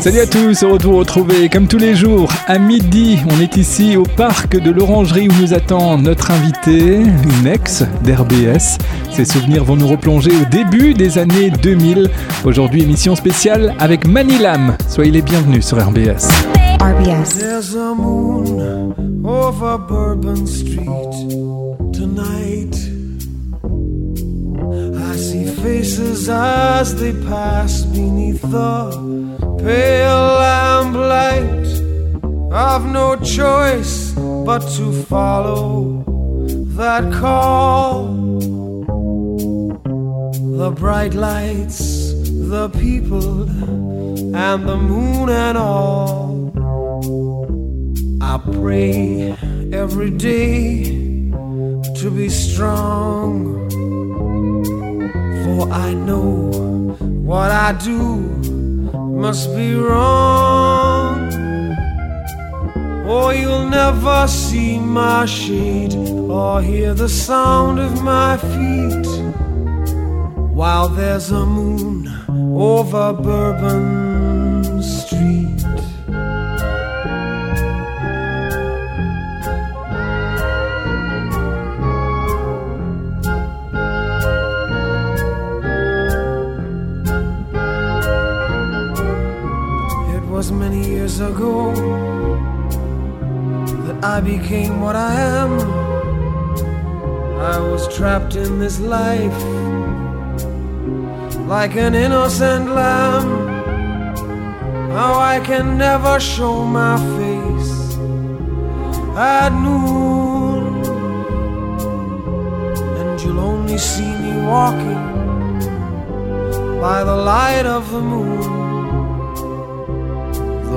Salut à tous, au retour retrouvé comme tous les jours à midi. On est ici au parc de l'Orangerie où nous attend notre invité, une ex d'RBS. Ses souvenirs vont nous replonger au début des années 2000. Aujourd'hui, émission spéciale avec Manilam. Soyez les bienvenus sur RBS. RBS. There's a moon over Bourbon Street tonight. Faces as they pass beneath the pale lamplight. I've no choice but to follow that call. The bright lights, the people, and the moon and all. I pray every day to be strong. For I know what I do must be wrong. Or you'll never see my shade or hear the sound of my feet while there's a moon over Bourbon years ago that I became what I am. I was trapped in this life like an innocent lamb. How I can never show my face at noon, and you'll only see me walking by the light of the moon.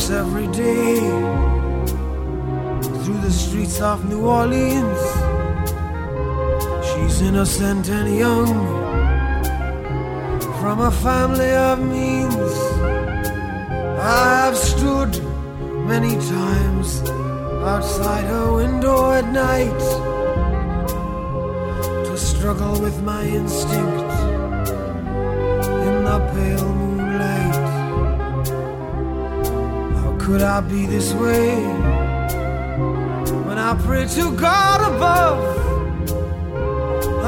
walks every day through the streets of New Orleans. She's innocent and young from a family of means. I've stood many times outside her window at night to struggle with my instinct in the pale could I be this way when I pray to God above?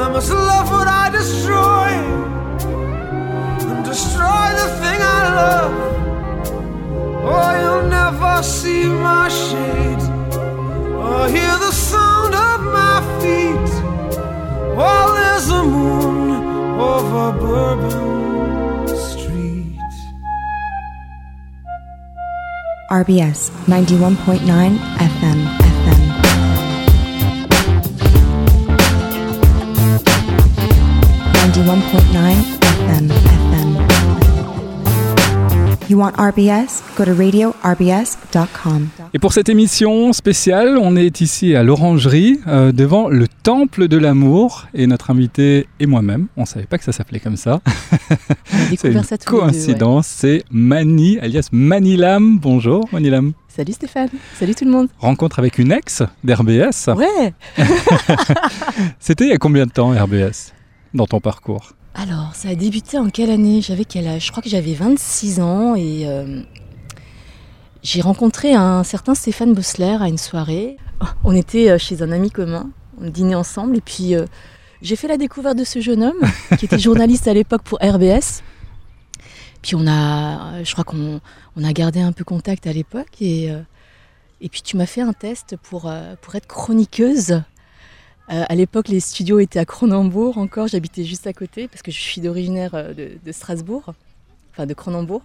I must love what I destroy and destroy the thing I love. Oh, you'll never see my shade or oh, hear the sound of my feet while there's a moon over Bourbon RBS 91.9 FM. FM. Ninety-one point nine FM. FM. You want RBS? Go to radiorbs.com. Et pour cette émission spéciale, on est ici à l'Orangerie, euh, devant le Temple de l'amour. Et notre invité et moi-même, on savait pas que ça s'appelait comme ça. C'est une ça tous les deux, ouais. coïncidence, c'est Mani, alias Manilam. Bonjour Manilam. Salut Stéphane, salut tout le monde. Rencontre avec une ex d'RBS. Ouais. C'était il y a combien de temps RBS dans ton parcours? Alors, ça a débuté en quelle année? J'avais quel âge? Je crois que j'avais 26 ans et euh, j'ai rencontré un certain Stéphane Bossler à une soirée. On était euh, chez un ami commun, on dînait ensemble et puis euh, j'ai fait la découverte de ce jeune homme qui était journaliste à l'époque pour RBS. Puis on a, je crois qu'on on a gardé un peu contact à l'époque et, euh, et puis tu m'as fait un test pour, euh, pour être chroniqueuse. Euh, à l'époque, les studios étaient à Cronenbourg encore, j'habitais juste à côté parce que je suis d'originaire euh, de, de Strasbourg, enfin de Cronenbourg.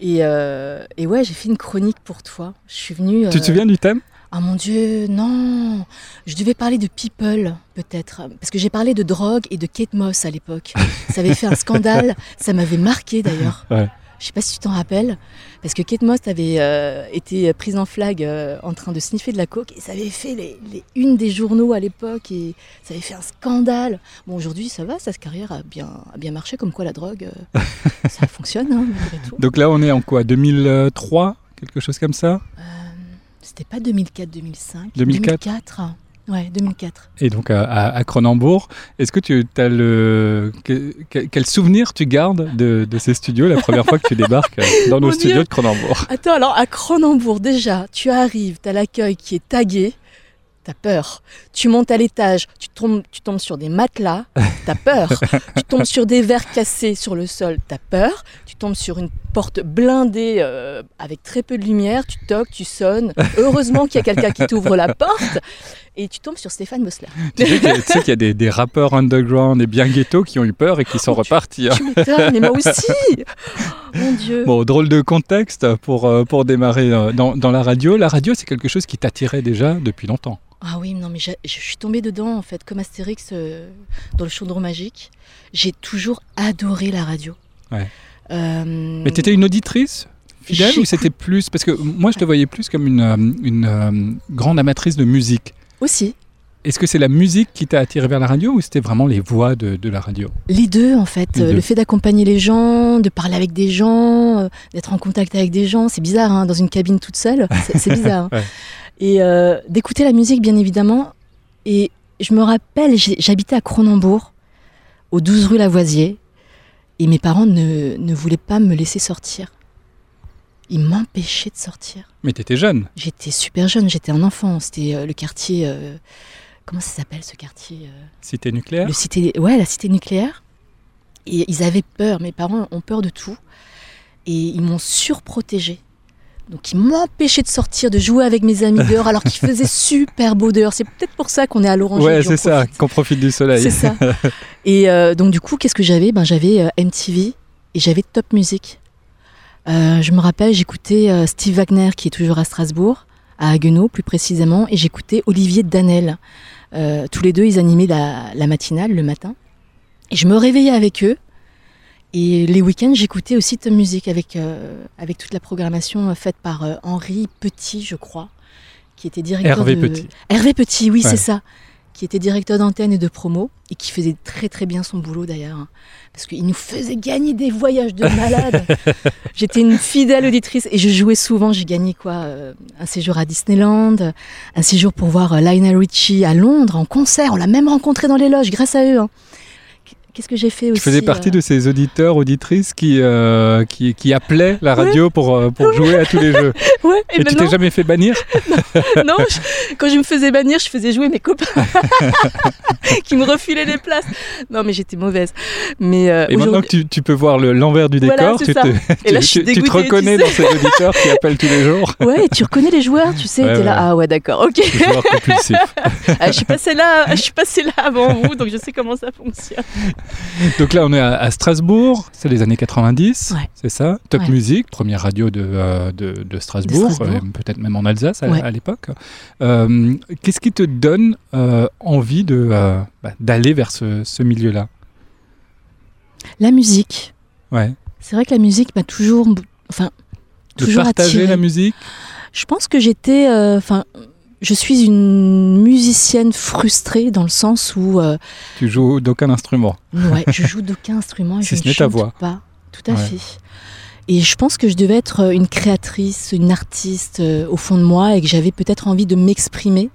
Et, euh, et ouais, j'ai fait une chronique pour toi. Je suis venue. Tu te euh, souviens du thème? Ah mon Dieu, non Je devais parler de people, peut-être. Parce que j'ai parlé de drogue et de Kate Moss à l'époque. Ça avait fait un scandale. Ça m'avait marqué d'ailleurs. Ouais. Je sais pas si tu t'en rappelles. Parce que Kate Moss avait euh, été prise en flag euh, en train de sniffer de la coke. Et ça avait fait les, les unes des journaux à l'époque. Et ça avait fait un scandale. Bon, aujourd'hui, ça va. Sa carrière a bien, a bien marché. Comme quoi, la drogue, euh, ça fonctionne, hein, malgré tout. Donc là, on est en quoi 2003 Quelque chose comme ça? C'était pas 2004-2005 2004. 2004. Ouais, 2004. Et donc à, à, Cronenbourg, est-ce que tu as le. que- que- quel souvenir tu gardes de, de ces studios la première fois que tu débarques euh, dans nos Mon studios Dieu. de Cronenbourg? Attends, alors à Cronenbourg, déjà, tu arrives, t'as l'accueil qui est tagué, t'as peur. Tu montes à l'étage, tu tombes, tu tombes sur des matelas, t'as peur. tu tombes sur des verres cassés sur le sol, t'as peur. Tu tombes sur une porte blindée euh, avec très peu de lumière, tu toques, tu sonnes. Heureusement qu'il y a quelqu'un qui t'ouvre la porte. Et tu tombes sur Stéphane Mossler. Tu sais qu'il y a, tu y des, des rappeurs underground et bien ghetto qui ont eu peur et qui sont Oh, tu- repartis. hein. Tu m'étonnes, mais moi aussi Oh, Mon Dieu Bon, drôle de contexte pour, euh, pour démarrer euh, dans, dans la radio. La radio, c'est quelque chose qui t'attirait déjà depuis longtemps. Ah oui, non, mais je suis tombée dedans, en fait, comme Astérix euh, dans le chaudron magique. J'ai toujours adoré la radio. Ouais. Euh, Mais tu étais une auditrice fidèle ou c'était plus. Parce que moi, je te voyais plus comme une, euh, une euh, grande amatrice de musique. Aussi, Est-ce que c'est la musique qui t'a attiré vers la radio ou c'était vraiment les voix de, de la radio? Les deux, en fait. Deux. Le fait d'accompagner les gens, de parler avec des gens, d'être en contact avec des gens, c'est bizarre, hein, dans une cabine toute seule, c'est bizarre. hein. Ouais. Et euh, d'écouter la musique, bien évidemment. Et je me rappelle, j'habitais à Cronenbourg, au 12 rue Lavoisier, et mes parents ne, ne voulaient pas me laisser sortir. Ils m'empêchaient de sortir. Mais t'étais jeune. J'étais super jeune, j'étais un enfant. C'était euh, le quartier. euh, comment ça s'appelle ce quartier euh, Cité nucléaire? Le cité, ouais, la cité nucléaire. Et ils avaient peur. Mes parents ont peur de tout. Et ils m'ont surprotégée. Donc ils m'empêchaient de sortir, de jouer avec mes amis dehors, alors qu'il faisait super beau dehors. C'est peut-être pour ça qu'on est à l'orangerie. Ouais, c'est ça, qu'on profite du soleil. C'est ça. Et euh, donc du coup, qu'est-ce que j'avais? Ben, J'avais euh, MTV et j'avais Top Music. Euh, je me rappelle, j'écoutais Steve Wagner qui est toujours à Strasbourg, à Haguenau plus précisément, et j'écoutais Olivier Danel. Tous les deux, ils animaient la, la matinale le matin. Et je me réveillais avec eux. Et les week-ends, j'écoutais aussi Top Music avec, euh, avec toute la programmation euh, faite par euh, Henri Petit, je crois, qui était directeur Hervé de... Petit. Hervé Petit, oui, Ouais. c'est ça. Qui était directeur d'antenne et de promo et qui faisait très très bien son boulot d'ailleurs. hein. Parce qu'il nous faisait gagner des voyages de malade. J'étais une fidèle auditrice et je jouais souvent. J'ai gagné quoi euh, Un séjour à Disneyland, un séjour pour voir Lionel Richie à Londres en concert. On l'a même rencontré dans les loges grâce à eux. hein. Qu'est-ce que j'ai fait aussi Tu faisais partie euh, de ces auditeurs, auditrices qui, euh, qui, qui appelaient la radio pour, euh, pour jouer à tous les jeux. Ouais, et, Et, tu t'es jamais fait bannir non, je- quand je me faisais bannir, je faisais jouer mes copains qui me refilaient les places. Non, mais j'étais mauvaise. Mais euh, Et maintenant que tu, tu peux voir le- l'envers du décor, tu, te, Et là, tu- je suis tu- tu te dégoûtée, tu reconnais sais. dans ces auditeurs qui appellent tous les jours. Ouais, et tu reconnais les joueurs, tu sais, Ouais, t'es là, ouais. ah ouais, d'accord, ok. Joueur compulsif. Ah, je suis passée là, je suis passée là avant vous, donc je sais comment ça fonctionne. Donc là, on est à, à Strasbourg, c'est les années 90, Ouais. c'est ça Top Ouais. Music, première radio de, euh, de, de Strasbourg, euh, peut-être même en Alsace à, Ouais. à l'époque. Euh, Qu'est-ce qui te donne euh, envie de, bah, d'aller vers ce, ce milieu-là? La musique. ouais. C'est vrai que la musique m'a toujours, enfin, De toujours partager attirée. la musique? Je pense que j'étais, euh, je suis une musicienne frustrée dans le sens où, euh, Tu joues d'aucun instrument. ouais, je joue d'aucun instrument et Si je ce ne n'est ta voix. pas. Tout à Ouais. fait. Et je pense que je devais être une créatrice, une artiste euh, au fond de moi et que j'avais peut-être envie de m'exprimer.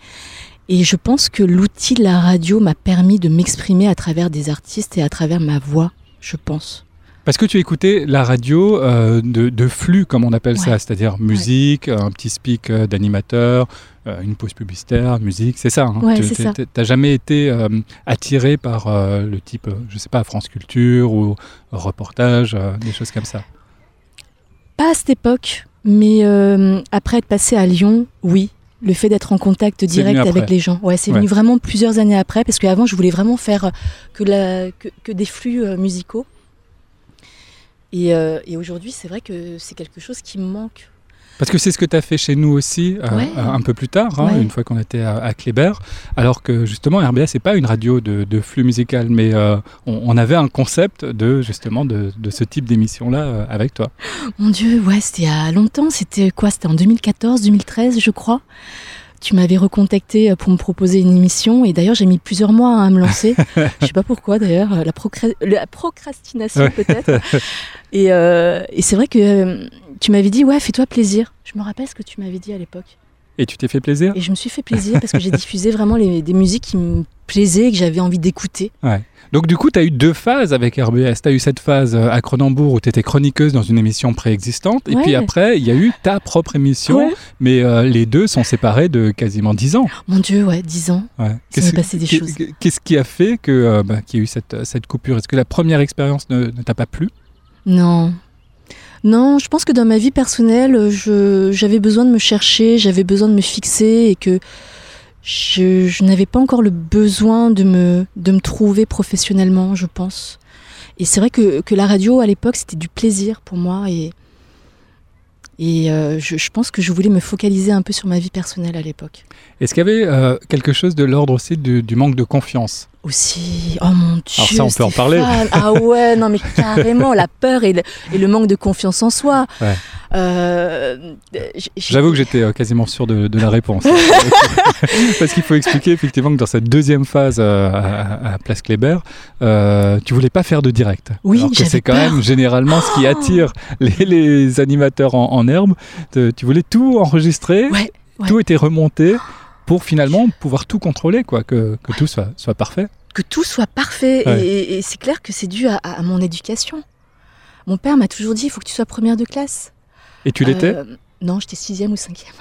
Et je pense que l'outil de la radio m'a permis de m'exprimer à travers des artistes et à travers ma voix, je pense. Parce que tu écoutais la radio euh, de, de flux, comme on appelle ça, c'est-à-dire musique, un petit speak euh, d'animateur, euh, une pause publicitaire, musique, c'est ça. hein. Ouais, Tu- T'as jamais été euh, attiré par euh, le type, euh, je sais pas, France Culture ou reportage, euh, des choses comme ça? Pas à cette époque, mais euh, après être passé à Lyon, oui. Le fait d'être en contact direct avec les gens. Ouais, c'est venu vraiment plusieurs années après, parce qu'avant, je voulais vraiment faire euh, que, la, que, que des flux euh, musicaux. Et, euh, et aujourd'hui, c'est vrai que c'est quelque chose qui me manque. Parce que c'est ce que tu as fait chez nous aussi euh, Ouais. euh, un peu plus tard, hein, Ouais. une fois qu'on était à, à Kléber, alors que justement RBS c'est pas une radio de, de flux musical, mais euh, on, on avait un concept de justement de, de ce type d'émission là avec toi. Mon Dieu, ouais, c'était il y a longtemps. C'était quoi? C'était en 2014, 2013, je crois. Tu m'avais recontacté pour me proposer une émission et d'ailleurs j'ai mis plusieurs mois hein, à me lancer. je sais pas pourquoi d'ailleurs, la, procra- la procrastination Ouais. peut-être. Et, euh, et c'est vrai que euh, tu m'avais dit ouais, fais-toi plaisir. Je me rappelle ce que tu m'avais dit à l'époque. Et tu t'es fait plaisir? Et je me suis fait plaisir parce que j'ai diffusé vraiment les, des musiques qui me plaisaient et que j'avais envie d'écouter. Donc du coup tu as eu deux phases avec RBS. Tu as eu cette phase euh, à Cronenbourg où tu étais chroniqueuse dans une émission préexistante, et Ouais. puis après il y a eu ta propre émission, Ouais. mais euh, les deux sont séparés de quasiment 10 ans. Mon Dieu, ouais, 10 ans. Ouais. Qu'est-ce- m'est passé des choses. Qu'est-ce qui a fait que euh, bah, qu'il y a eu cette, cette coupure? Est-ce que la première expérience ne, ne t'a pas plu? Non. Non, je pense que dans ma vie personnelle, je- j'avais besoin de me chercher, j'avais besoin de me fixer et que je, je n'avais pas encore le besoin de me, de me trouver professionnellement, je pense. Et c'est vrai que, que la radio, à l'époque, c'était du plaisir pour moi et, et euh, je, je pense que je voulais me focaliser un peu sur ma vie personnelle à l'époque. Est-ce qu'il y avait euh, quelque chose de l'ordre aussi du, du manque de confiance? Aussi, oh mon Dieu. Alors ça, on peut en parler. Ah ouais, non mais carrément, la peur et le, et le manque de confiance en soi. Ouais. Euh, J'avoue que j'étais euh, quasiment sûr de, de la réponse. Parce qu'il faut expliquer effectivement que dans cette deuxième phase euh, à, à Place Kléber, euh, tu voulais pas faire de direct. Oui, c'est quand même généralement ce qui attire les, les animateurs en, en herbe. Te- tu voulais tout enregistrer, Ouais, ouais. tout était remonté pour finalement pouvoir tout contrôler, quoi, que, que tout soit, soit parfait. que tout soit parfait. Ouais. Et, et c'est clair que c'est dû à, à mon éducation. Mon père m'a toujours dit il faut que tu sois première de classe. Et tu l'étais? Euh, Non, j'étais sixième ou cinquième.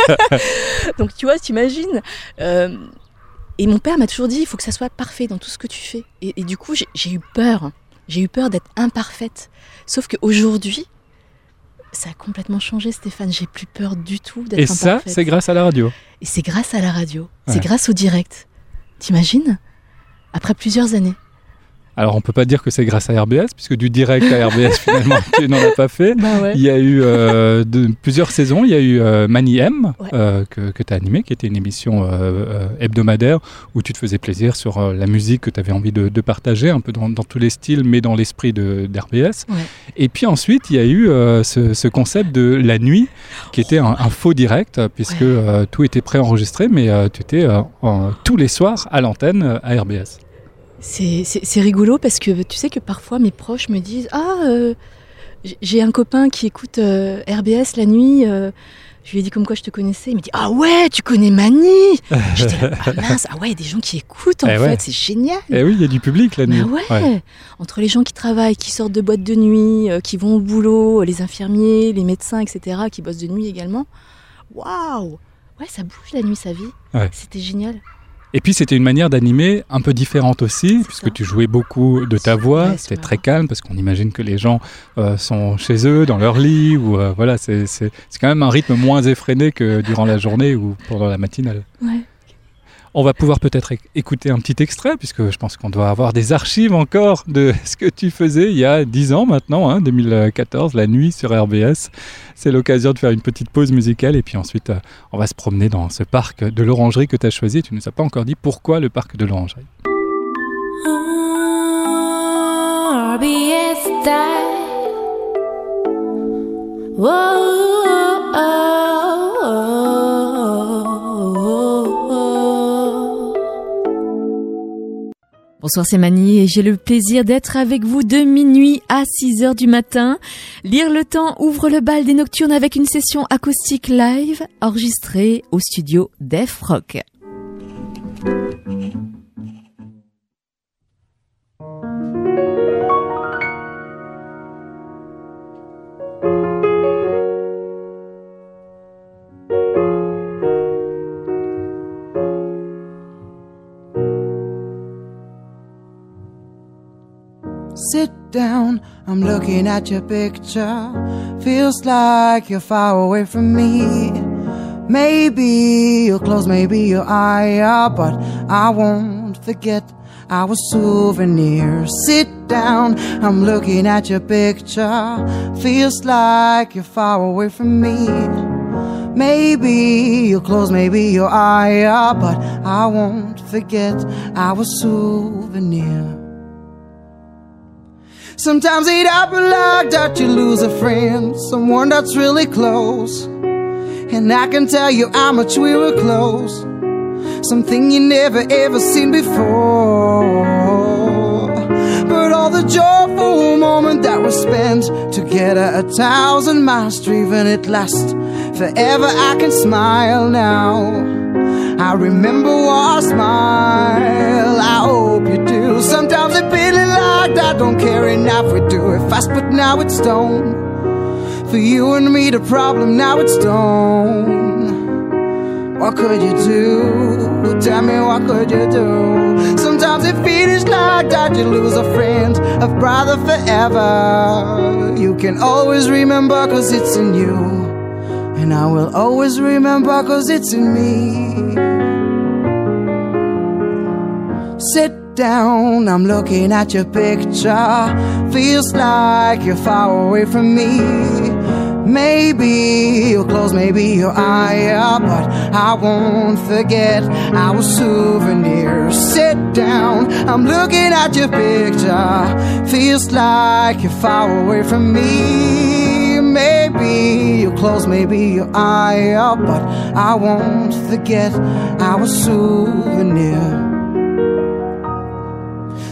Donc tu vois, t'imagines. euh, et mon père m'a toujours dit il faut que ça soit parfait dans tout ce que tu fais. Et, et du coup, j'ai eu peur. J'ai eu peur d'être imparfaite. Sauf qu'aujourd'hui, ça a complètement changé, Stéphane. J'ai plus peur du tout d'être Et ça, c'est grâce à la radio. Et c'est grâce à la radio. Ouais. C'est grâce au direct. T'imagines? Après plusieurs années. Alors on peut pas dire que c'est grâce à RBS, puisque du direct à RBS finalement tu n'en as pas fait. Bah ouais. Il y a eu euh, de- plusieurs saisons. Il y a eu euh, Mani M Ouais. euh, que, que tu as animé, qui était une émission hebdomadaire où tu te faisais plaisir sur la musique que tu avais envie de, de partager, un peu dans, dans tous les styles, mais dans l'esprit de- d'RBS. Ouais. Et puis ensuite, il y a eu ce, ce concept de la nuit, qui était un, un faux direct, puisque tout était préenregistré, mais tu étais tous les soirs à l'antenne à RBS. C'est- rigolo parce que tu sais que parfois mes proches me disent Ah, euh, j'ai un copain qui écoute euh, RBS la nuit. euh, je lui ai dit comme quoi je te connaissais. Il me dit Ah ouais, tu connais Mani J'étais Ah mince, ah ouais, il y a des gens qui écoutent en Eh fait, ouais. c'est génial. Eh oui, il y a du public la nuit. Bah ouais. Entre les gens qui travaillent, qui sortent de boîtes de nuit, qui vont au boulot, les infirmiers, les médecins, etc., qui bossent de nuit également. Waouh Ouais, ça bouge la nuit, sa vie. Ouais. C'était génial. Et puis c'était une manière d'animer un peu différente aussi, puisque ça. tu jouais beaucoup de ta voix, Ouais, c'était très calme, parce qu'on imagine que les gens euh, sont chez eux, dans leur lit, ou euh, voilà, c'est quand même un rythme moins effréné que durant la journée ou pendant la matinale. Ouais. On va pouvoir peut-être éc- écouter un petit extrait, puisque je pense qu'on doit avoir des archives encore de ce que tu faisais il y a 10 ans maintenant, hein, 2014, la nuit sur RBS. C'est l'occasion de faire une petite pause musicale et puis ensuite euh, on va se promener dans ce parc de l'Orangerie que tu as choisi. Tu ne nous as pas encore dit pourquoi le parc de l'Orangerie. Bonsoir, c'est Mani et j'ai le plaisir d'être avec vous de minuit à 6 heures du matin. Lire le temps ouvre le bal des nocturnes avec une session acoustique live enregistrée au studio Def Rock. Down, I'm looking at your picture. Feels like you're far away from me. Maybe you'll close, maybe your eye up, but I won't forget our souvenir. Sit down, I'm looking at your picture. Feels like you're far away from me. Maybe you'll close, maybe your eye up, but I won't forget our souvenir. Sometimes it happens like that you lose a friend, someone that's really close. And I can tell you how much we were close. Something you never ever seen before. But all the joyful moment that was spent together, a thousand miles driven at last. Forever I can smile now. I remember our smile. I Sometimes it feeling like I Don't care enough. We do it fast, but now it's stone. For you and me, the problem now it's stone. What could you do? Tell me what could you do? Sometimes it feels like that you lose a friend, a brother forever. You can always remember cause it's in you. And I will always remember cause it's in me. Sit down, I'm looking at your picture. Feels like you're far away from me. Maybe you'll close, maybe your eye up, but I won't forget our souvenir. Sit down, I'm looking at your picture. Feels like you're far away from me. Maybe you'll close, maybe your eye up, but I won't forget our souvenir.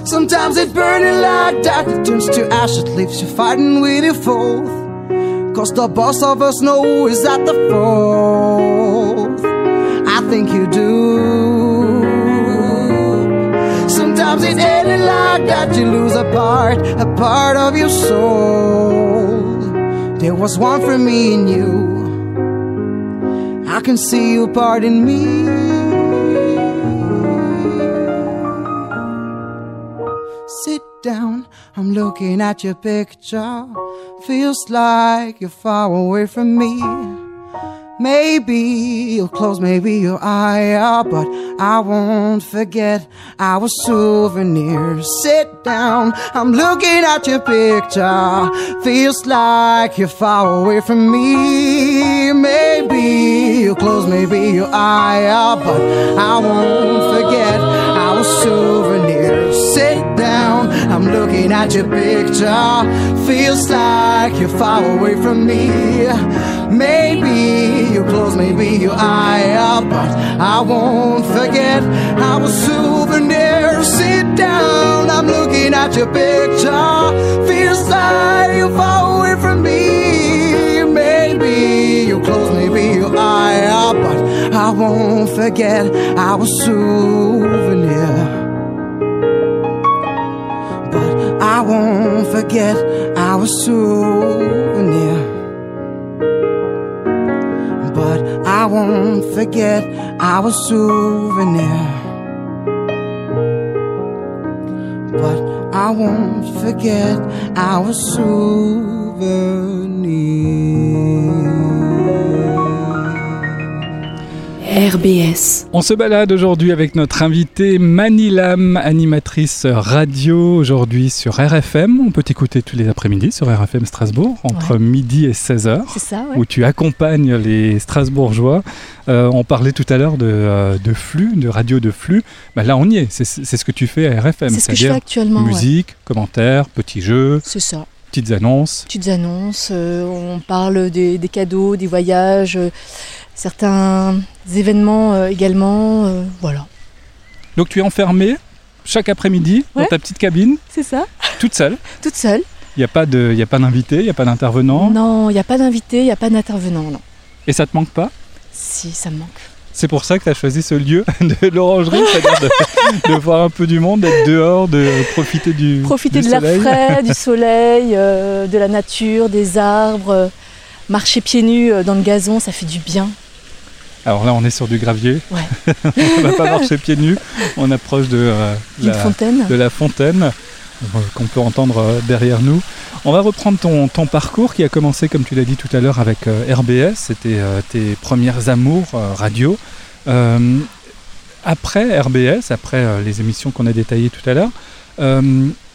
Sometimes it's burning like that, it turns to ash, it leaves you fighting with your foes. Cause the boss of us know is at the fault. I think you do. Sometimes it's ending like that, you lose a part, a part of your soul. There was one for me and you. I can see you part in me. Down, I'm looking at your picture. Feels like you're far away from me. Maybe you'll close, maybe your eye up, but I won't forget our souvenirs. Sit down, I'm looking at your picture. Feels like you're far away from me. Maybe you'll close, maybe your eye up, but I won't forget our souvenirs. Sit I'm looking at your picture. Feels like you're far away from me. Maybe you close, maybe your eye up, but I won't forget our souvenir. Sit down, I'm looking at your picture. Feels like you're far away from me. Maybe you close, maybe your eye up, but I won't forget our souvenir. Won't forget our souvenir. But I won't forget our souvenir. But I won't forget our souvenir. RBS. On se balade aujourd'hui avec notre invitée Manilam, animatrice radio aujourd'hui sur RFM. On peut t'écouter tous les après-midi sur RFM Strasbourg entre midi et 16h. C'est ça, ouais. Où tu accompagnes les Strasbourgeois. Euh, on parlait tout à l'heure de, euh, de flux, de radio de flux. Bah là, on y est. C'est ce que tu fais à RFM. C'est ce que je fais actuellement. ouais. Musique, commentaires, petits jeux, C'est ça. Petites annonces. Petites annonces, euh, on parle des, des cadeaux, des voyages, euh, certains événements euh, également. voilà. Donc tu es enfermée chaque après-midi dans ta petite cabine, C'est ça. toute seule. Toute seule. Il n'y a pas de- il y a pas d'invité, il n'y a pas d'intervenant? Non, il n'y a pas d'invité, il n'y a pas d'intervenant, non. Et ça te manque pas? Si, ça me manque. C'est pour ça que tu as choisi ce lieu de l'orangerie, c'est-à-dire de, de voir un peu du monde, d'être dehors, de profiter du, Profiter du de l'air frais, du soleil, euh, de la nature, des arbres, euh, marcher pieds nus euh, dans le gazon, ça fait du bien. Alors là, on est sur du gravier. Ouais. on va pas marcher pieds nus. On approche de, euh, la, fontaine. de la fontaine. Euh, qu'on peut entendre euh, derrière nous. On va reprendre ton, parcours qui a commencé, comme tu l'as dit tout à l'heure, avec euh, RBS. C'était tes premières amours radio. Après RBS, après les émissions qu'on a détaillées tout à l'heure,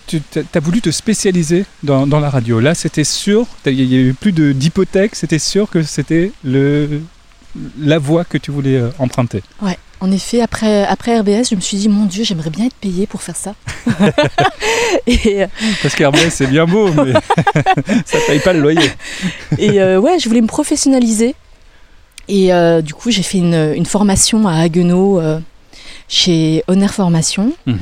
tu as voulu te spécialiser dans, la radio. Là, c'était sûr, il n'y a eu plus de- d'hypothèque, c'était sûr que c'était la voie que tu voulais emprunter. Ouais, en effet, après, après RBS, je me suis dit, mon Dieu, j'aimerais bien être payée pour faire ça. et, euh, Parce qu'RBS, c'est bien beau, mais ça paye pas le loyer. et, euh, ouais, je voulais me professionnaliser. Et euh, du coup, j'ai fait une, une formation à Haguenau euh, chez Honor Formation, Mhm.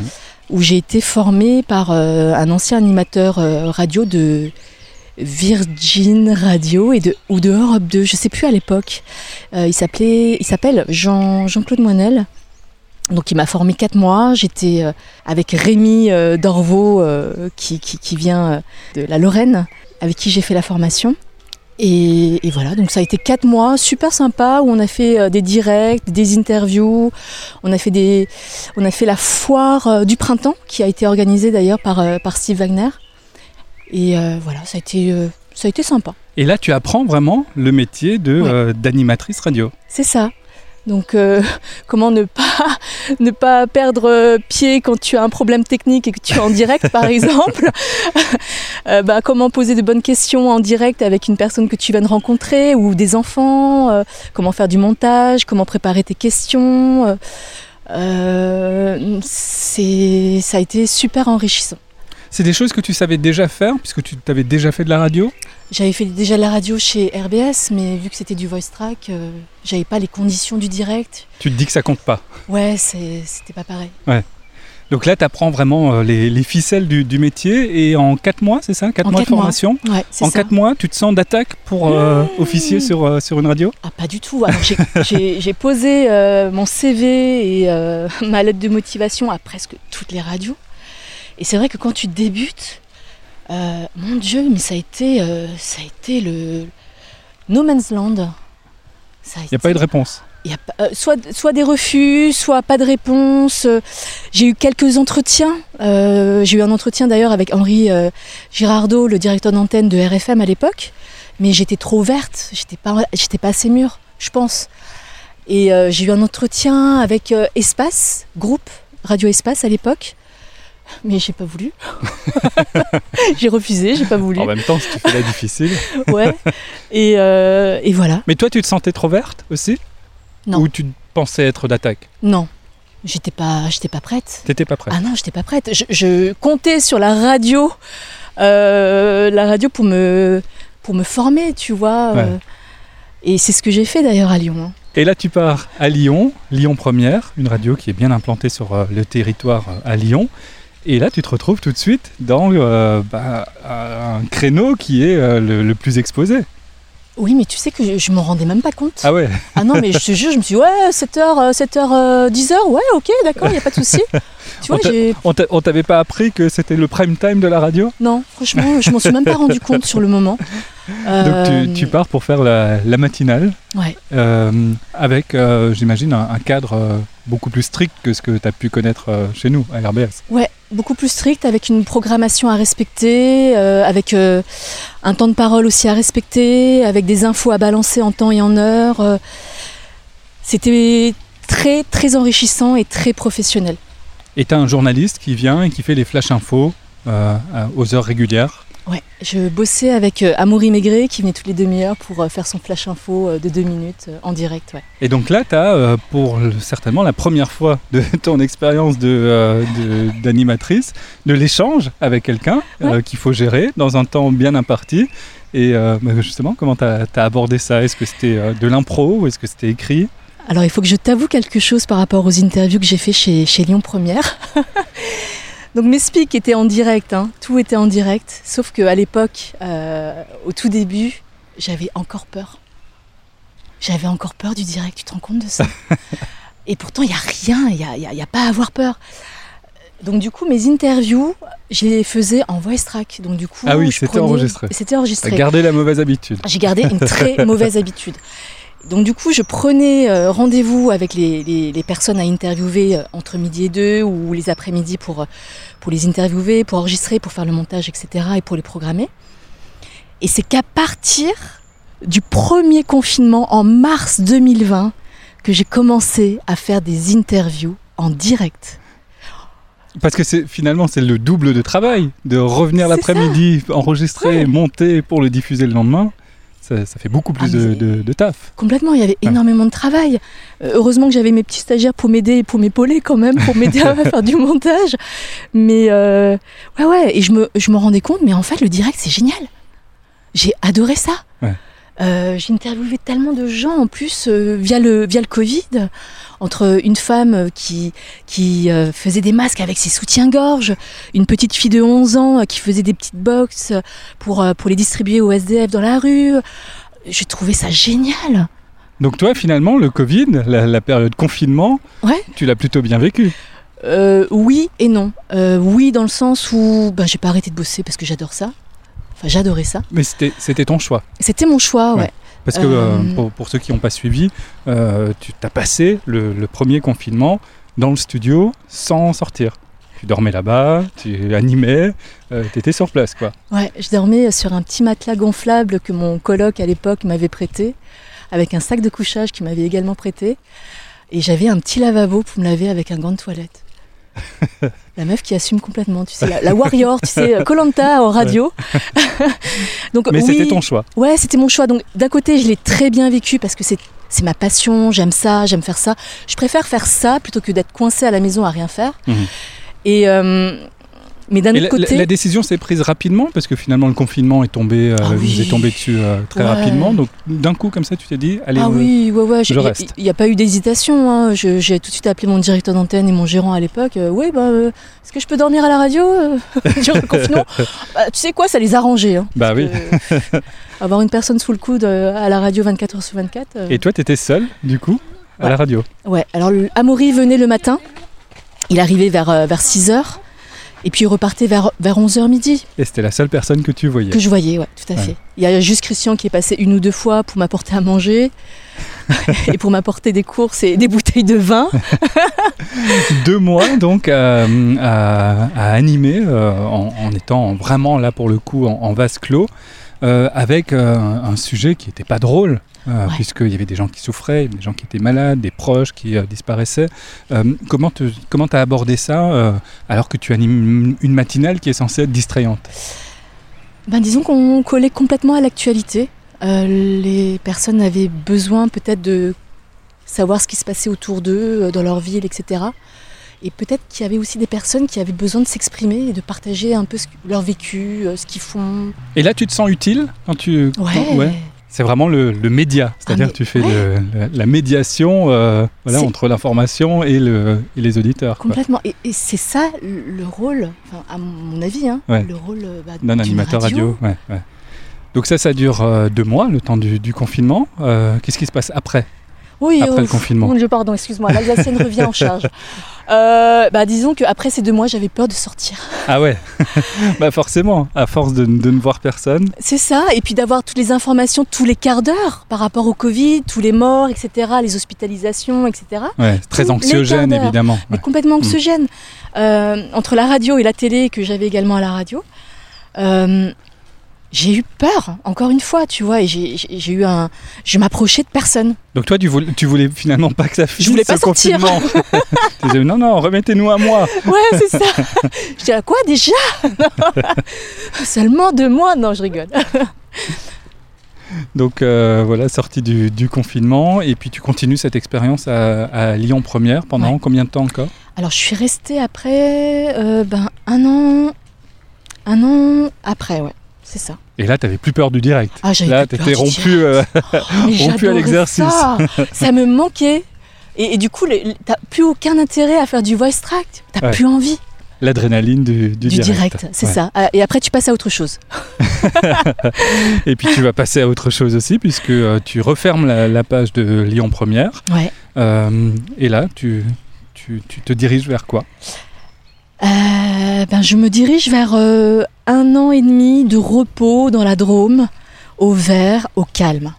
où j'ai été formée par euh, un ancien animateur euh, radio de Virgin Radio et de, ou de Europe 2, je sais plus à l'époque. Euh, il s'appelait, il s'appelle Jean, Jean-Claude Moinel. Donc il m'a formé quatre mois. J'étais euh, avec Rémi euh, Dorvaux euh, qui, qui, qui vient de la Lorraine, avec qui j'ai fait la formation. Et, et voilà, donc ça a été quatre mois super sympa où on a fait des directs, des interviews, on a fait des, on a fait la foire du printemps qui a été organisée d'ailleurs par, par Steve Wagner. Et euh, voilà, ça a été, euh, ça a été sympa. Et là, tu apprends vraiment le métier de, Ouais. euh, d'animatrice radio. C'est ça. Donc comment ne pas ne pas perdre pied quand tu as un problème technique et que tu es en direct par exemple? Bah, comment poser de bonnes questions en direct avec une personne que tu viens de rencontrer ou des enfants. comment faire du montage. Comment préparer tes questions. euh, c'est ça a été super enrichissant. C'est des choses que tu savais déjà faire, puisque tu avais déjà fait de la radio. J'avais fait déjà de la radio chez RBS, mais vu que c'était du voice track, euh, j'avais pas les conditions du direct. Tu te dis que ça compte pas. Ouais, c'était pas pareil. Donc là, tu apprends vraiment euh, les, les ficelles du, du métier. Et en 4 mois, c'est ça? 4 En mois de mois. formation? Ouais, c'est En ça. 4 mois, tu te sens d'attaque pour euh, officier sur, euh, sur une radio? Ah, pas du tout. J'ai- posé euh, mon CV et ma lettre de motivation à presque toutes les radios. Et c'est vrai que quand tu débutes, euh, mon Dieu, mais ça a été, euh, ça a été le no man's land. Il n'y a pas eu de réponse. Il y a pas- euh, soit, soit des refus, soit pas de réponse. J'ai eu quelques entretiens. J'ai eu un entretien d'ailleurs avec Henri Girardot, le directeur d'antenne de RFM à l'époque. Mais j'étais trop verte, j'étais pas, pas assez mûre, je pense. Et j'ai eu un entretien avec Espace, groupe Radio Espace à l'époque. Mais j'ai pas voulu. j'ai refusé, j'ai pas voulu. En même temps, si tu fais la difficile. Ouais. Et, euh, et voilà. Mais toi, tu te sentais trop verte aussi Non. Ou tu pensais être d'attaque Non, j'étais pas, j'étais pas prête. T'étais pas prête Ah non, j'étais pas prête. Je, je comptais sur la radio, euh, la radio pour me, pour me former, tu vois. Ouais. euh. et c'est ce que j'ai fait d'ailleurs à Lyon. hein. Et là, tu pars à Lyon, Lyon Première, une radio qui est bien implantée sur le territoire à Lyon. Et là, tu te retrouves tout de suite dans euh, bah, un créneau qui est euh, le, le plus exposé. Oui, mais tu sais que je, je m'en rendais même pas compte. Ah ouais Ah non, mais je te jure, je me suis dit, ouais, 7h, 7h, 10h, ouais, ok, d'accord, il n'y a pas de souci. Tu vois, on t'avait pas appris que c'était le prime time de la radio? Non, franchement, je m'en suis même pas rendu compte sur le moment. Donc tu, Euh, tu pars pour faire la, la matinale Ouais. euh, avec, euh, j'imagine, un, un cadre beaucoup plus strict que ce que tu as pu connaître chez nous à RBS. Ouais, beaucoup plus strict, avec une programmation à respecter, avec un temps de parole aussi à respecter, avec des infos à balancer en temps et en heure. C'était très, très enrichissant et très professionnel. Et tu as un journaliste qui vient et qui fait les flash infos aux heures régulières. Ouais, je bossais avec euh, Amaury Maigret qui venait toutes les demi-heures pour euh, faire son flash info euh, de deux minutes euh, en direct. Ouais. Et donc là, tu as pour certainement la première fois de ton expérience de- d'animatrice, de l'échange avec quelqu'un qu'il faut gérer dans un temps bien imparti. Et bah, justement, comment tu as, abordé ça? Est-ce que c'était de l'impro ou est-ce que c'était écrit? Alors il faut que je t'avoue quelque chose par rapport aux interviews que j'ai fait chez, chez Lyon Première. Donc mes speaks étaient en direct, hein. tout était en direct, sauf qu'à l'époque, euh, au tout début, j'avais encore peur. J'avais encore peur du direct, tu te rends compte de ça? Et pourtant, il n'y a rien, il n'y a, y a- y a pas à avoir peur. Donc du coup, mes interviews, je les faisais en voice track. Donc du coup, Ah oui, c'était enregistré. C'était enregistré. gardé la mauvaise habitude. J'ai gardé une très mauvaise habitude. Donc du coup, je prenais euh, rendez-vous avec les, les- les personnes à interviewer euh, entre midi et deux ou les après-midi pour, euh, pour les interviewer, pour enregistrer, pour faire le montage, etc. et pour les programmer. Et c'est qu'à partir du premier confinement en mars 2020 que j'ai commencé à faire des interviews en direct. Parce que c'est finalement c'est le double de travail de revenir l'après-midi, enregistrer, monter pour le diffuser le lendemain. Ça, ça fait beaucoup plus Ah, de, c'est- de- de taf. Complètement, il y avait Ouais. énormément de travail. Euh, heureusement que j'avais mes petits stagiaires pour m'aider et pour m'épauler quand même, pour m'aider à faire du montage. Mais euh, ouais, ouais, et je me, je me rendais compte, mais en fait, le direct, c'est génial. J'ai adoré ça. Ouais. Euh, j'ai interviewé tellement de gens en plus euh, via, le, via le Covid, entre une femme euh, qui, qui euh, faisait des masques avec ses soutiens-gorge, une petite fille de 11 ans qui faisait des petites box pour, pour les distribuer aux SDF dans la rue. J'ai trouvé ça génial. Donc toi finalement le Covid, la, la période confinement, Ouais. tu l'as plutôt bien vécu. Oui et non. Oui, dans le sens où bah, j'ai pas arrêté de bosser parce que j'adore ça. Enfin, j'adorais ça. Mais c'était c'était ton choix. C'était mon choix, ouais. Ouais. Parce que Euh, euh, pour, pour ceux qui n'ont pas suivi, euh, tu t'as passé le, le premier confinement dans le studio sans sortir. Tu dormais là-bas, tu animais, tu étais sur place quoi. Ouais, je dormais sur un petit matelas gonflable que mon coloc à l'époque m'avait prêté, avec un sac de couchage qu'il m'avait également prêté. Et j'avais un petit lavabo pour me laver avec un gant de toilette. La meuf qui assume complètement, tu sais, la, la warrior, tu sais, Colanta en radio. Donc Mais oui, c'était ton choix. Ouais, c'était mon choix. Donc d'un côté, je l'ai très bien vécu parce que c'est c'est ma passion, j'aime ça, j'aime faire ça. Je préfère faire ça plutôt que d'être coincé à la maison à rien faire. Mhm. Et euh, mais d'un autre la, côté, la- la décision s'est prise rapidement parce que finalement le confinement est tombé, euh, Ah oui. vous est tombé dessus euh, très Ouais. rapidement. Donc d'un coup comme ça tu t'es dit allez ah euh, oui, ouais, ouais, je reste. Il n'y a pas eu d'hésitation. hein. J'ai tout de suite appelé mon directeur d'antenne et mon gérant à l'époque. Euh, oui, bah, est-ce que je peux dormir à la radio durant le confinement? Bah, Tu sais quoi, ça les arrangeait. Hein, Bah oui. Avoir une personne sous le coude à la radio 24 h sur 24. euh, Et toi tu étais seul du coup à la radio? Ouais, alors Amaury venait le matin, il arrivait vers, vers 6h, et puis il repartait vers, vers 11h midi, Et c'était la seule personne que tu voyais. que je voyais, ouais, tout à Ouais. fait. Il y a juste Christian qui est passé une ou deux fois pour m'apporter à manger, et pour m'apporter des courses et des bouteilles de vin. Deux mois donc à, à- à animer euh, en, en étant vraiment là pour le coup en, en vase clos euh, avec euh, un sujet qui n'était pas drôle. Euh, Ouais. Puisqu'il y avait des gens qui souffraient, des gens qui étaient malades, des proches qui euh, disparaissaient. Euh, comment tu comment as abordé ça alors que tu animes une matinale qui est censée être distrayante? Ben, disons qu'on collait complètement à l'actualité. Les personnes avaient besoin peut-être de savoir ce qui se passait autour d'eux, dans leur ville, etc. Et peut-être qu'il y avait aussi des personnes qui avaient besoin de s'exprimer et de partager un peu ce- leur vécu, ce qu'ils font. Et là, tu te sens utile quand tu. Ouais. quand- C'est vraiment le, le média, c'est-à-dire que tu fais ouais. le- la, la médiation euh, voilà, entre l'information et, le, et les auditeurs. quoi. Complètement. Et, et c'est ça le le rôle, à mon avis, hein, Ouais. le rôle euh, bah, D'un animateur radio. ouais. Donc ça, ça dure euh, deux mois, le temps du, du confinement. Euh, Qu'est-ce qui se passe après? Oui, Après euh, le confinement. Mon Dieu, pardon, excuse-moi, l'Alsacienne revient en charge. Euh, bah, disons qu'après ces deux mois, j'avais peur de sortir. Ah ouais Bah forcément, à force de, de ne voir personne. C'est ça, et puis d'avoir toutes les informations tous les quarts d'heure par rapport au Covid, tous les morts, etc., les hospitalisations, etc. Ouais, très Tous anxiogène évidemment. Mais complètement anxiogène. Euh, entre la radio et la télé, que j'avais également à la radio, euh, j'ai eu peur, encore une fois, tu vois, et j'ai eu un. Je m'approchais de personne. Donc toi, tu voulais, tu voulais finalement pas que ça finisse voulais pas ce sortir. confinement. tu disais, non, non, remettez-nous à moi. Ouais, c'est ça. je dis, à quoi déjà? Seulement deux mois Non, je rigole. Donc euh, voilà, sortie du, du confinement. Et puis tu continues cette expérience à, à Lyon Première pendant Ouais. combien de temps encore? Alors, je suis restée après euh, ben, un an. Un an après, ouais, c'est ça. Et là, tu n'avais plus peur du direct. Ah, Là, tu étais rompu. euh, Mais rompu à l'exercice. Ça. Ça me manquait. Et, et du coup, le- t'as plus aucun intérêt à faire du voice track. T'as Ouais. plus envie L'adrénaline du, du du direct. direct, c'est Ouais. ça. Ah, Et après, tu passes à autre chose. Et puis tu vas passer à autre chose aussi, puisque euh, tu refermes la, la page de Lyon Première. Ouais. Euh, et là, tu, tu, tu te diriges vers quoi? Euh, ben, je me dirige vers euh, un an et demi de repos dans la Drôme, au vert, au calme.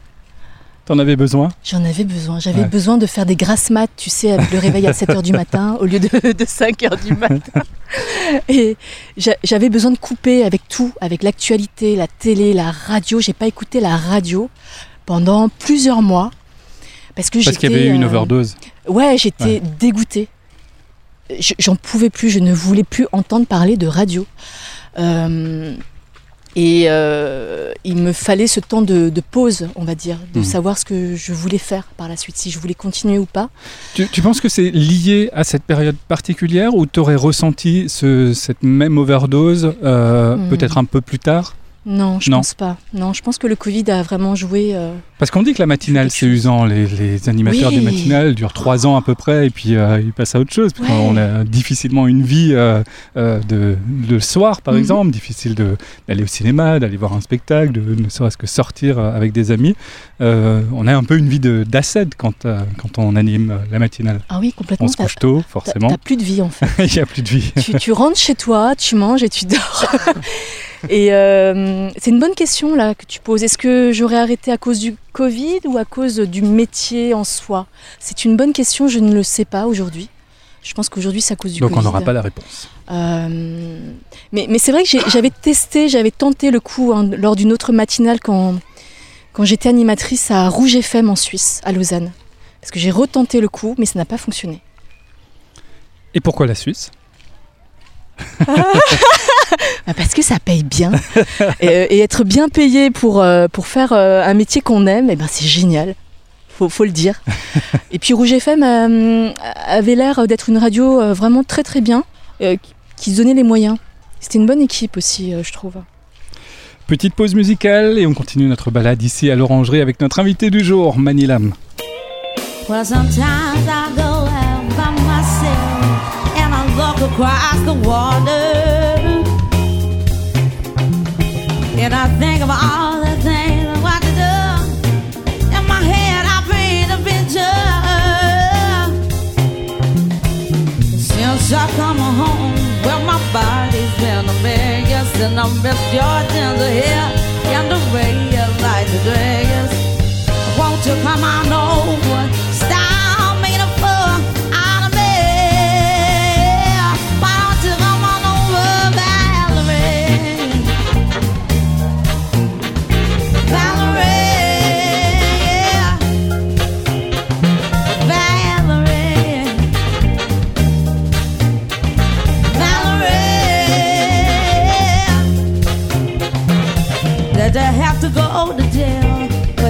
T'en avais besoin? J'en avais besoin. J'avais Ouais. besoin de faire des grasses maths, tu sais, avec le réveil à 7h du matin au lieu de, de 5h du matin. Et j'a- j'avais besoin de couper avec tout, avec l'actualité, la télé, la radio. J'ai pas écouté la radio pendant plusieurs mois. Parce qu'il y avait eu une euh, overdose. Ouais, j'étais Ouais. dégoûtée. Je- J'en pouvais plus, je ne voulais plus entendre parler de radio. Euh, et euh, il me fallait ce temps de, de pause, on va dire, de Mhm. savoir ce que je voulais faire par la suite, si je voulais continuer ou pas. Tu, tu penses que c'est lié à cette période particulière ou tu aurais ressenti ce- cette même overdose euh, Hmm. peut-être un peu plus tard? Non, je Non. pense pas. Non, je pense que le Covid a vraiment joué. euh, Parce qu'on dit que la matinale, c'est usant. Les, les animateurs Oui. des matinales durent trois ans à peu près et puis euh, ils passent à autre chose. Parce Ouais. qu'on a difficilement une vie euh, de, le soir, par Mhm. exemple. Difficile d'aller au cinéma, d'aller voir un spectacle, de ne serait-ce que sortir avec des amis. On a un peu une vie d'acède quand, quand on anime la matinale. Ah oui, complètement. On se couche tôt, forcément. T'as plus de vie en fait. Il n'y a plus de vie. tu, tu rentres chez toi, tu manges et tu dors. et euh, c'est une bonne question là que tu poses. Est-ce que j'aurais arrêté à cause du Covid ou à cause du métier en soi? C'est une bonne question, je ne le sais pas aujourd'hui. Je pense qu'aujourd'hui c'est à cause du Donc on Covid. n'aura pas la réponse. Euh, mais mais c'est vrai que j'avais testé, j'avais tenté le coup hein, lors d'une autre matinale quand, quand j'étais animatrice à Rouge FM en Suisse, à Lausanne. Parce que j'ai retenté le coup, mais ça n'a pas fonctionné. Et pourquoi la Suisse? Parce que ça paye bien. et, euh, et être bien payé pour, euh, pour faire euh, un métier qu'on aime, eh ben, c'est génial. Faut, faut le dire. et puis Rouge FM euh, avait l'air d'être une radio euh, vraiment très très bien, euh, qui- se donnait les moyens. C'était une bonne équipe aussi, euh, je trouve. Petite pause musicale et on continue notre balade ici à l'Orangerie avec notre invité du jour, Manilam. Well, across the water. And I think of all the things I want to do. In my head, I paint a picture. Since I come home, well, my body's been a Vegas and I miss your tender hair and the way you like the dress. Won't you come on over?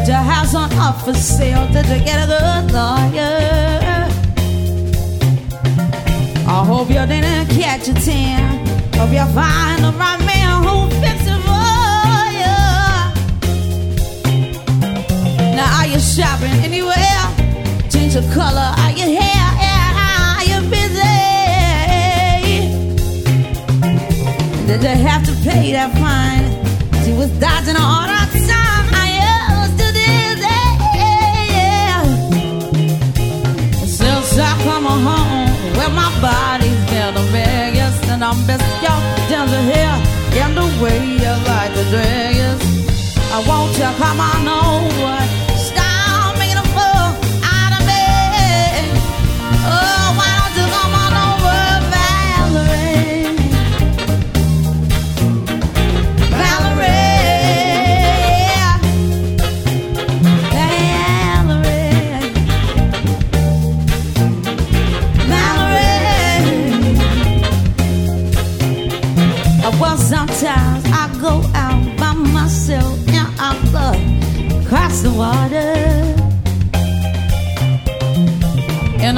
Your house on for sale. Did you get a good lawyer? I hope you didn't catch a tan. Hope you find the right man who fix it for you. Now are you shopping anywhere? Change the color of your hair. Are you busy? Did you have to pay that fine? She was dodging all that I'm best y'all down to here. And the way you like the dress, I want you come on over.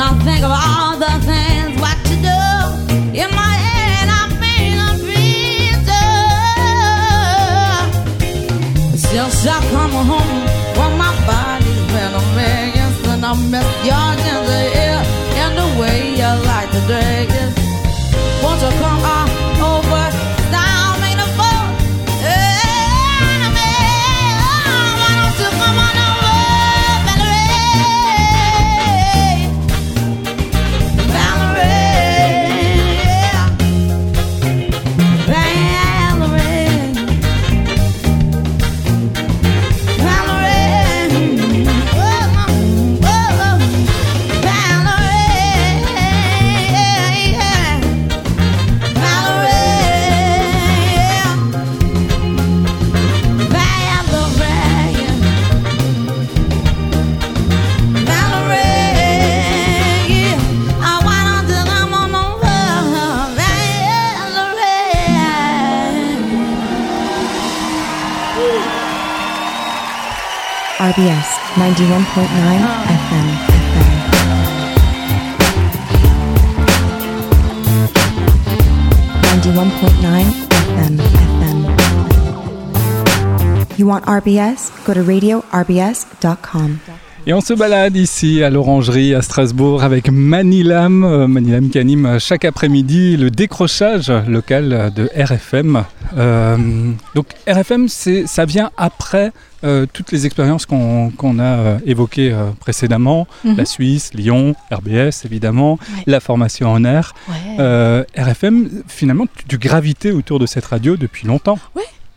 I think of all the things what you do. In my head, I think of pizza. Since I come home, my body's been a I RBS 91.9 FM. FM. 91.9 FM. FM. You want RBS? Go to radiorbs.com. Et on se balade ici à l'Orangerie à Strasbourg avec Manilam, euh, Manilam qui anime chaque après-midi le décrochage local de RFM. Euh, donc RFM, ça vient après euh, toutes les expériences qu'on, a euh, évoquées précédemment, Mhm. la Suisse, Lyon, RBS évidemment, Ouais. la formation en air. Ouais, RFM, finalement, tu, gravitais autour de cette radio depuis longtemps.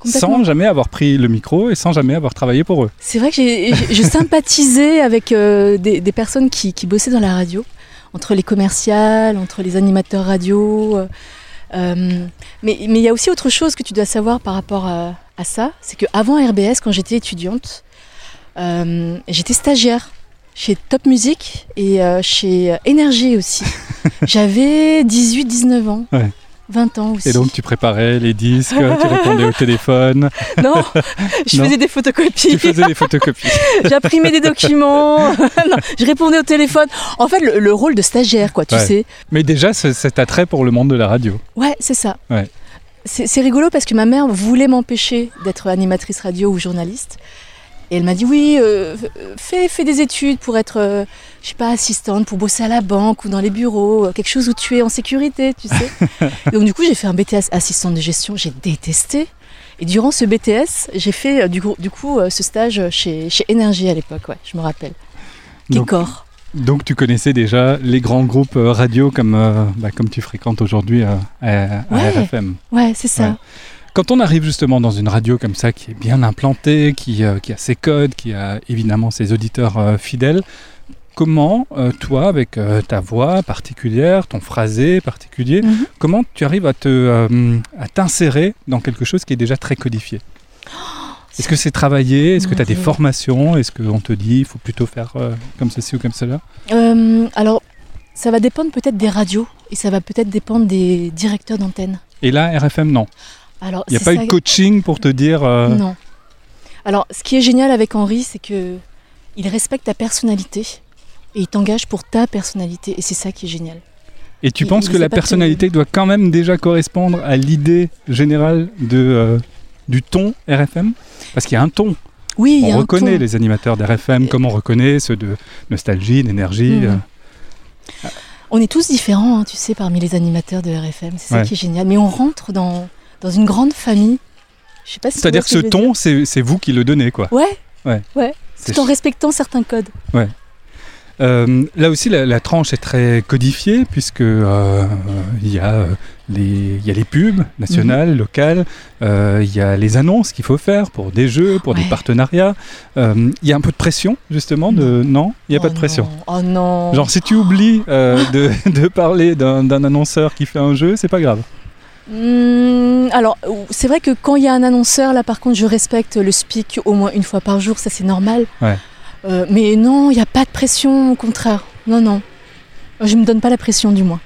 Sans jamais avoir pris le micro et sans jamais avoir travaillé pour eux. C'est vrai que je sympathisais avec euh, des, des personnes qui, qui bossaient dans la radio, entre les commerciales, entre les animateurs radio. euh, euh, mais mais il y a aussi autre chose que tu dois savoir par rapport à, à ça, c'est qu'avant RBS, quand j'étais étudiante, euh, j'étais stagiaire chez Top Music et euh, chez Énergie aussi. J'avais 18-19 ans. Ouais. 20 ans aussi. Et donc tu préparais les disques, tu répondais au téléphone, Non, je Non. faisais des photocopies. tu faisais des photocopies. J'imprimais des documents, non, je répondais au téléphone. En fait, le, le rôle de stagiaire, quoi, tu Ouais. sais. Mais déjà, cet attrait pour le monde de la radio. Ouais, c'est ça. Ouais. C'est rigolo parce que ma mère voulait m'empêcher d'être animatrice radio ou journaliste. Et elle m'a dit oui, euh, fais, fais des études pour être, euh, je sais pas, assistante, pour bosser à la banque ou dans les bureaux, euh, quelque chose où tu es en sécurité, tu sais. Et donc du coup, j'ai fait un BTS assistante de gestion, j'ai détesté. Et durant ce BTS, j'ai fait du, du coup ce stage chez, chez Énergie à l'époque, ouais, je me rappelle. Donc, donc tu connaissais déjà les grands groupes radio comme, euh, bah, comme tu fréquentes aujourd'hui à, à Ouais. RFM. Ouais, c'est ça. Ouais. Quand on arrive justement dans une radio comme ça, qui est bien implantée, qui, euh, qui a ses codes, qui a évidemment ses auditeurs euh, fidèles, comment euh, toi, avec ta voix particulière, ton phrasé particulier, Mhm. comment tu arrives à te à t'insérer dans quelque chose qui est déjà très codifié? Est-ce que c'est travaillé? Est-ce que tu as des formations? Est-ce qu'on te dit il faut plutôt faire comme ceci ou comme cela? Alors, ça va dépendre peut-être des radios et ça va peut-être dépendre des directeurs d'antenne. Et là, RFM, non? Alors, Il n'y a pas eu de coaching pour te dire... euh, Non. Alors, ce qui est génial avec Henri, c'est que il respecte ta personnalité et il t'engage pour ta personnalité et c'est ça qui est génial. Et tu Il- penses il que la personnalité doit quand même déjà correspondre à l'idée générale de, euh, du ton RFM Parce qu'il y a un ton. Oui, il y On un reconnaît ton. les animateurs d'RFM, Euh, comme on reconnaît ceux de Nostalgie, d'énergie. Mhm. euh. On est tous différents, hein, tu sais, parmi les animateurs de RFM. C'est ça Ouais. qui est génial. Mais on rentre dans, dans une grande famille. Je sais pas si C'est-à-dire que ce ton, c'est vous qui le donnez, quoi. Ouais. Ouais. Ouais. C'est Tout en respectant certains codes. Euh, là aussi, la, la tranche est très codifiée puisque euh, il y a euh, les il y a les pubs Mhm. nationales, locales, euh, il y a les annonces qu'il faut faire pour des jeux, pour des Ouais. partenariats. Il y a un peu de pression justement de non, il n'y a pas Oh de pression? non. Oh non. Genre si tu oublies de, de parler d'un d'un annonceur qui fait un jeu, c'est pas grave. Hmm, alors, c'est vrai que quand il y a un annonceur, là par contre, je respecte le speak au moins une fois par jour, ça c'est normal. Ouais. Euh, mais non, il n'y a pas de pression, au contraire. Non, non. Je me donne pas la pression du moins.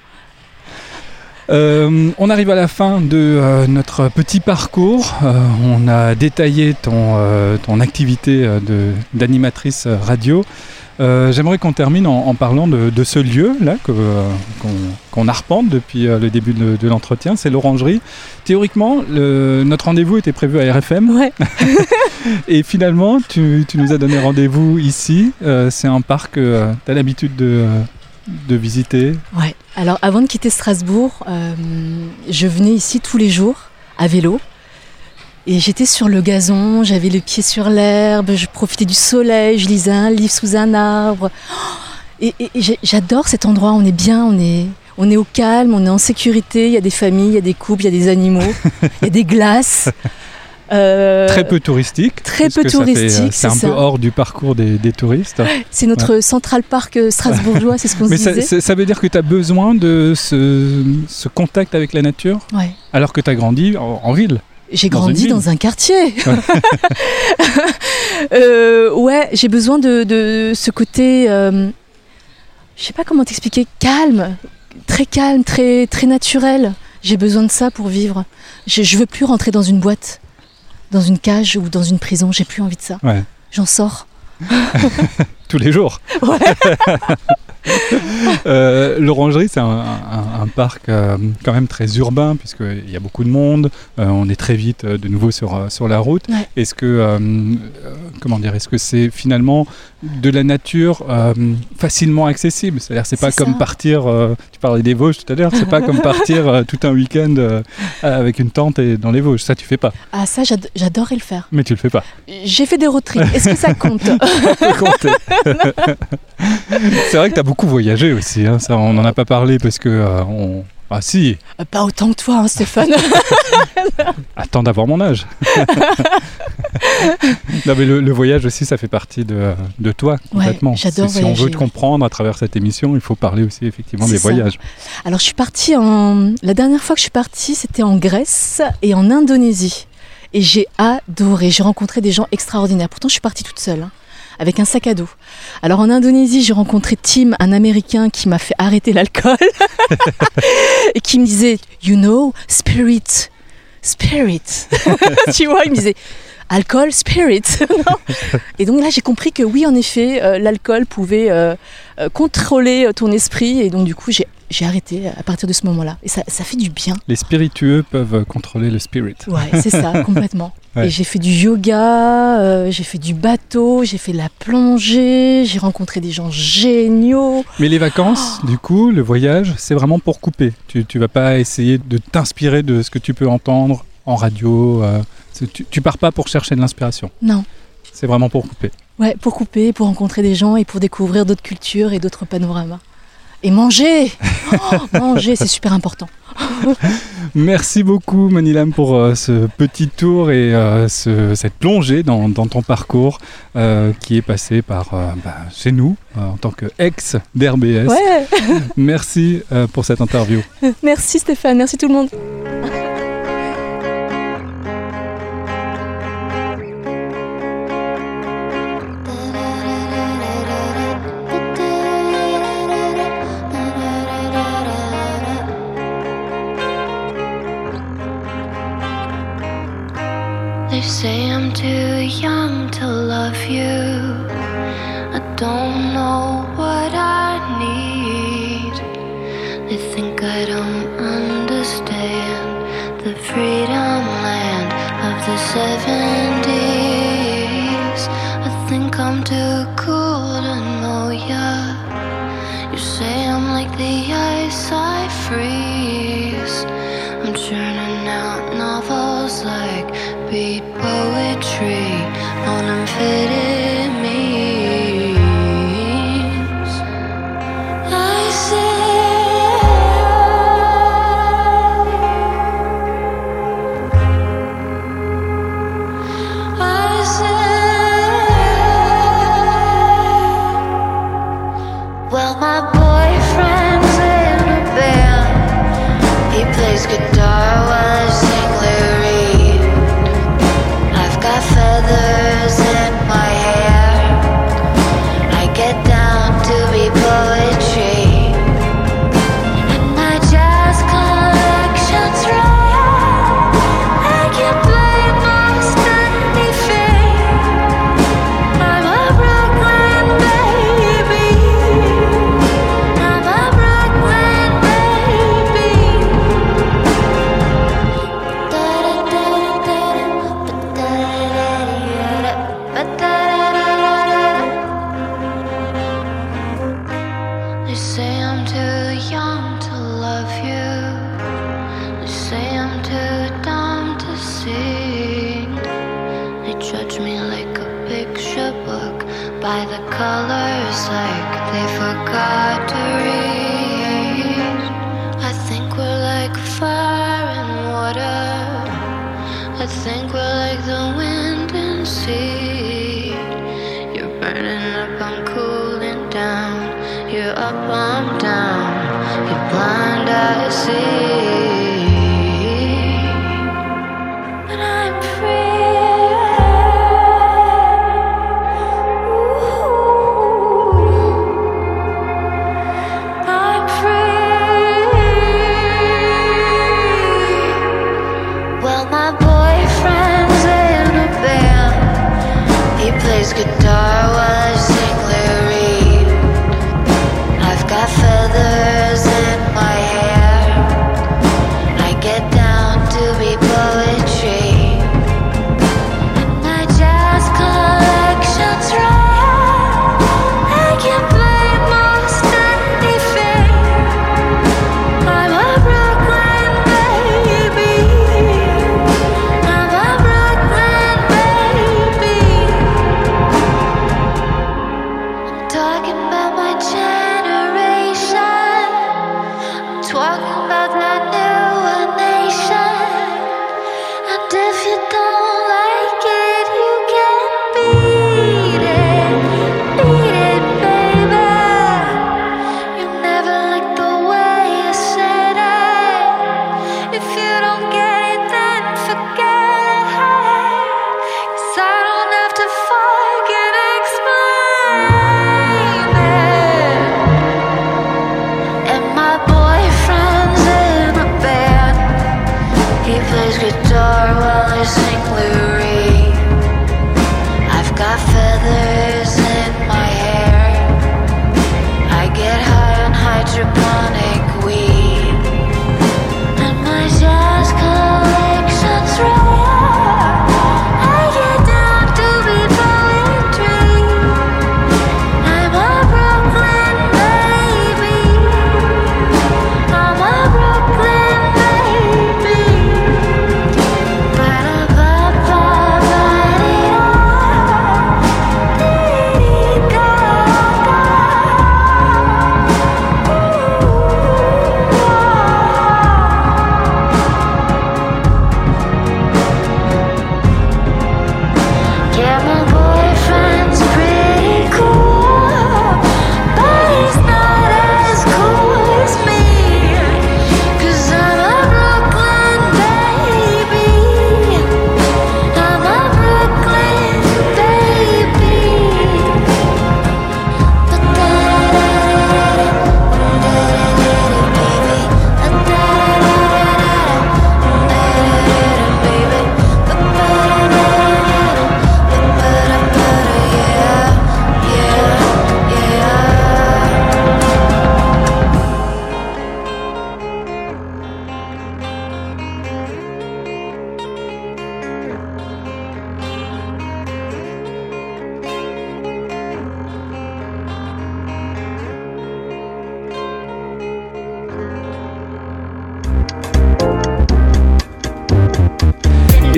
Euh, on arrive à la fin de euh, notre petit parcours. Euh, on a détaillé ton, euh, ton activité euh, d'animatrice radio. Euh, J'aimerais qu'on termine en, en parlant de, de ce lieu là euh, qu'on arpente depuis euh, le début de, de l'entretien, c'est l'Orangerie. Théoriquement, le- notre rendez-vous était prévu à RFM Ouais. et finalement, tu, tu nous as donné rendez-vous ici. C'est un parc que tu as l'habitude de, de visiter. Ouais. Alors, avant de quitter Strasbourg, je venais ici tous les jours à vélo. Et j'étais sur le gazon, j'avais les pieds sur l'herbe, je profitais du soleil, je lisais un livre sous un arbre. Oh Et, et- et j'ai- j'adore cet endroit, on est bien, on est, on est au calme, on est en sécurité, il y a des familles, il y a des couples, il y a des animaux, il y a des glaces. Euh, Très peu touristique. très peu euh, touristique, C'est un peu hors du parcours des, des touristes. C'est notre Central Park euh, strasbourgeois, c'est ce qu'on se Mais ça, disait. ça- ça veut dire que tu as besoin de ce, ce contact avec la nature Ouais. alors que tu as grandi en, en ville. J'ai grandi dans un quartier. Euh, ouais, j'ai besoin de, de ce côté, euh, je sais pas comment t'expliquer, calme, très calme, très très naturel. J'ai besoin de ça pour vivre. Je, je veux plus rentrer dans une boîte, dans une cage ou dans une prison. J'ai plus envie de ça. Ouais. J'en sors. Tous les jours. Euh, L'Orangerie, c'est un, un- un parc euh, quand même très urbain, puisqu'il y a beaucoup de monde. euh, on est très vite de nouveau sur, sur la route. Ouais. Est-ce que, comment dire, est-ce que c'est finalement de la nature euh, facilement accessible C'est-à-dire, c'est pas comme partir, euh, tu parlais des Vosges tout à l'heure, c'est pas comme partir euh, tout un week-end avec une tente et dans les Vosges. Ça, tu fais pas. Ah ça, j'ad- j'adorais le faire. Mais tu le fais pas. J'ai fait des road trips. Est-ce que ça compte c'est vrai que tu as beaucoup voyagé aussi. hein, Ça, on n'en a pas parlé parce que on. Ah si, Euh, Pas autant que toi, hein, Stéphane. attends d'avoir mon âge. non mais le, le voyage aussi, ça fait partie de, de toi complètement. j'adore Si- Si on veut te ouais. comprendre à travers cette émission, il faut parler aussi effectivement des ça. voyages. Alors je suis partie en... La dernière fois que je suis partie, c'était en Grèce et en Indonésie. Et j'ai adoré. J'ai rencontré des gens extraordinaires. Pourtant, je suis partie toute seule. hein, avec un sac à dos. Alors en Indonésie, j'ai rencontré Tim, un Américain qui m'a fait arrêter l'alcool et qui me disait, you know, spirit, spirit. tu vois, il me disait, alcool, spirit. Et donc là, j'ai compris que oui, en effet, euh, l'alcool pouvait euh, euh, contrôler ton esprit. Et donc du coup, j'ai j'ai arrêté à partir de ce moment-là. Et ça, ça fait du bien. Les spiritueux peuvent contrôler le spirit. Ouais, c'est ça, complètement. Ouais. Et j'ai fait du yoga, euh, j'ai fait du bateau, j'ai fait de la plongée, j'ai rencontré des gens géniaux. Mais les vacances, du coup, le voyage, c'est vraiment pour couper. Tu, tu vas pas essayer de t'inspirer de ce que tu peux entendre en radio. euh, tu, tu pars pas pour chercher de l'inspiration. Non, C'est vraiment pour couper. ouais, pour couper, pour rencontrer des gens et pour découvrir d'autres cultures et d'autres panoramas. Et manger Oh, Manger, c'est super important. Merci beaucoup Manilam pour euh, ce petit tour et euh, ce- cette plongée dans, dans ton parcours euh, qui est passé par bah, chez nous en tant que ex d'RBS. Ouais, Merci pour cette interview. merci Stéphane, merci tout le monde.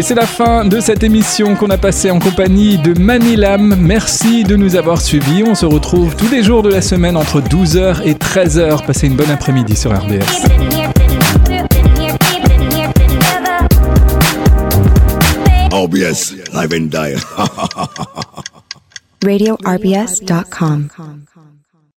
C'est la fin de cette émission qu'on a passée en compagnie de Manilam. Merci de nous avoir suivis. On se retrouve tous les jours de la semaine entre 12h et 13h. Passez une bonne après-midi sur RBS. OBS, live and die. RadioRBS.com.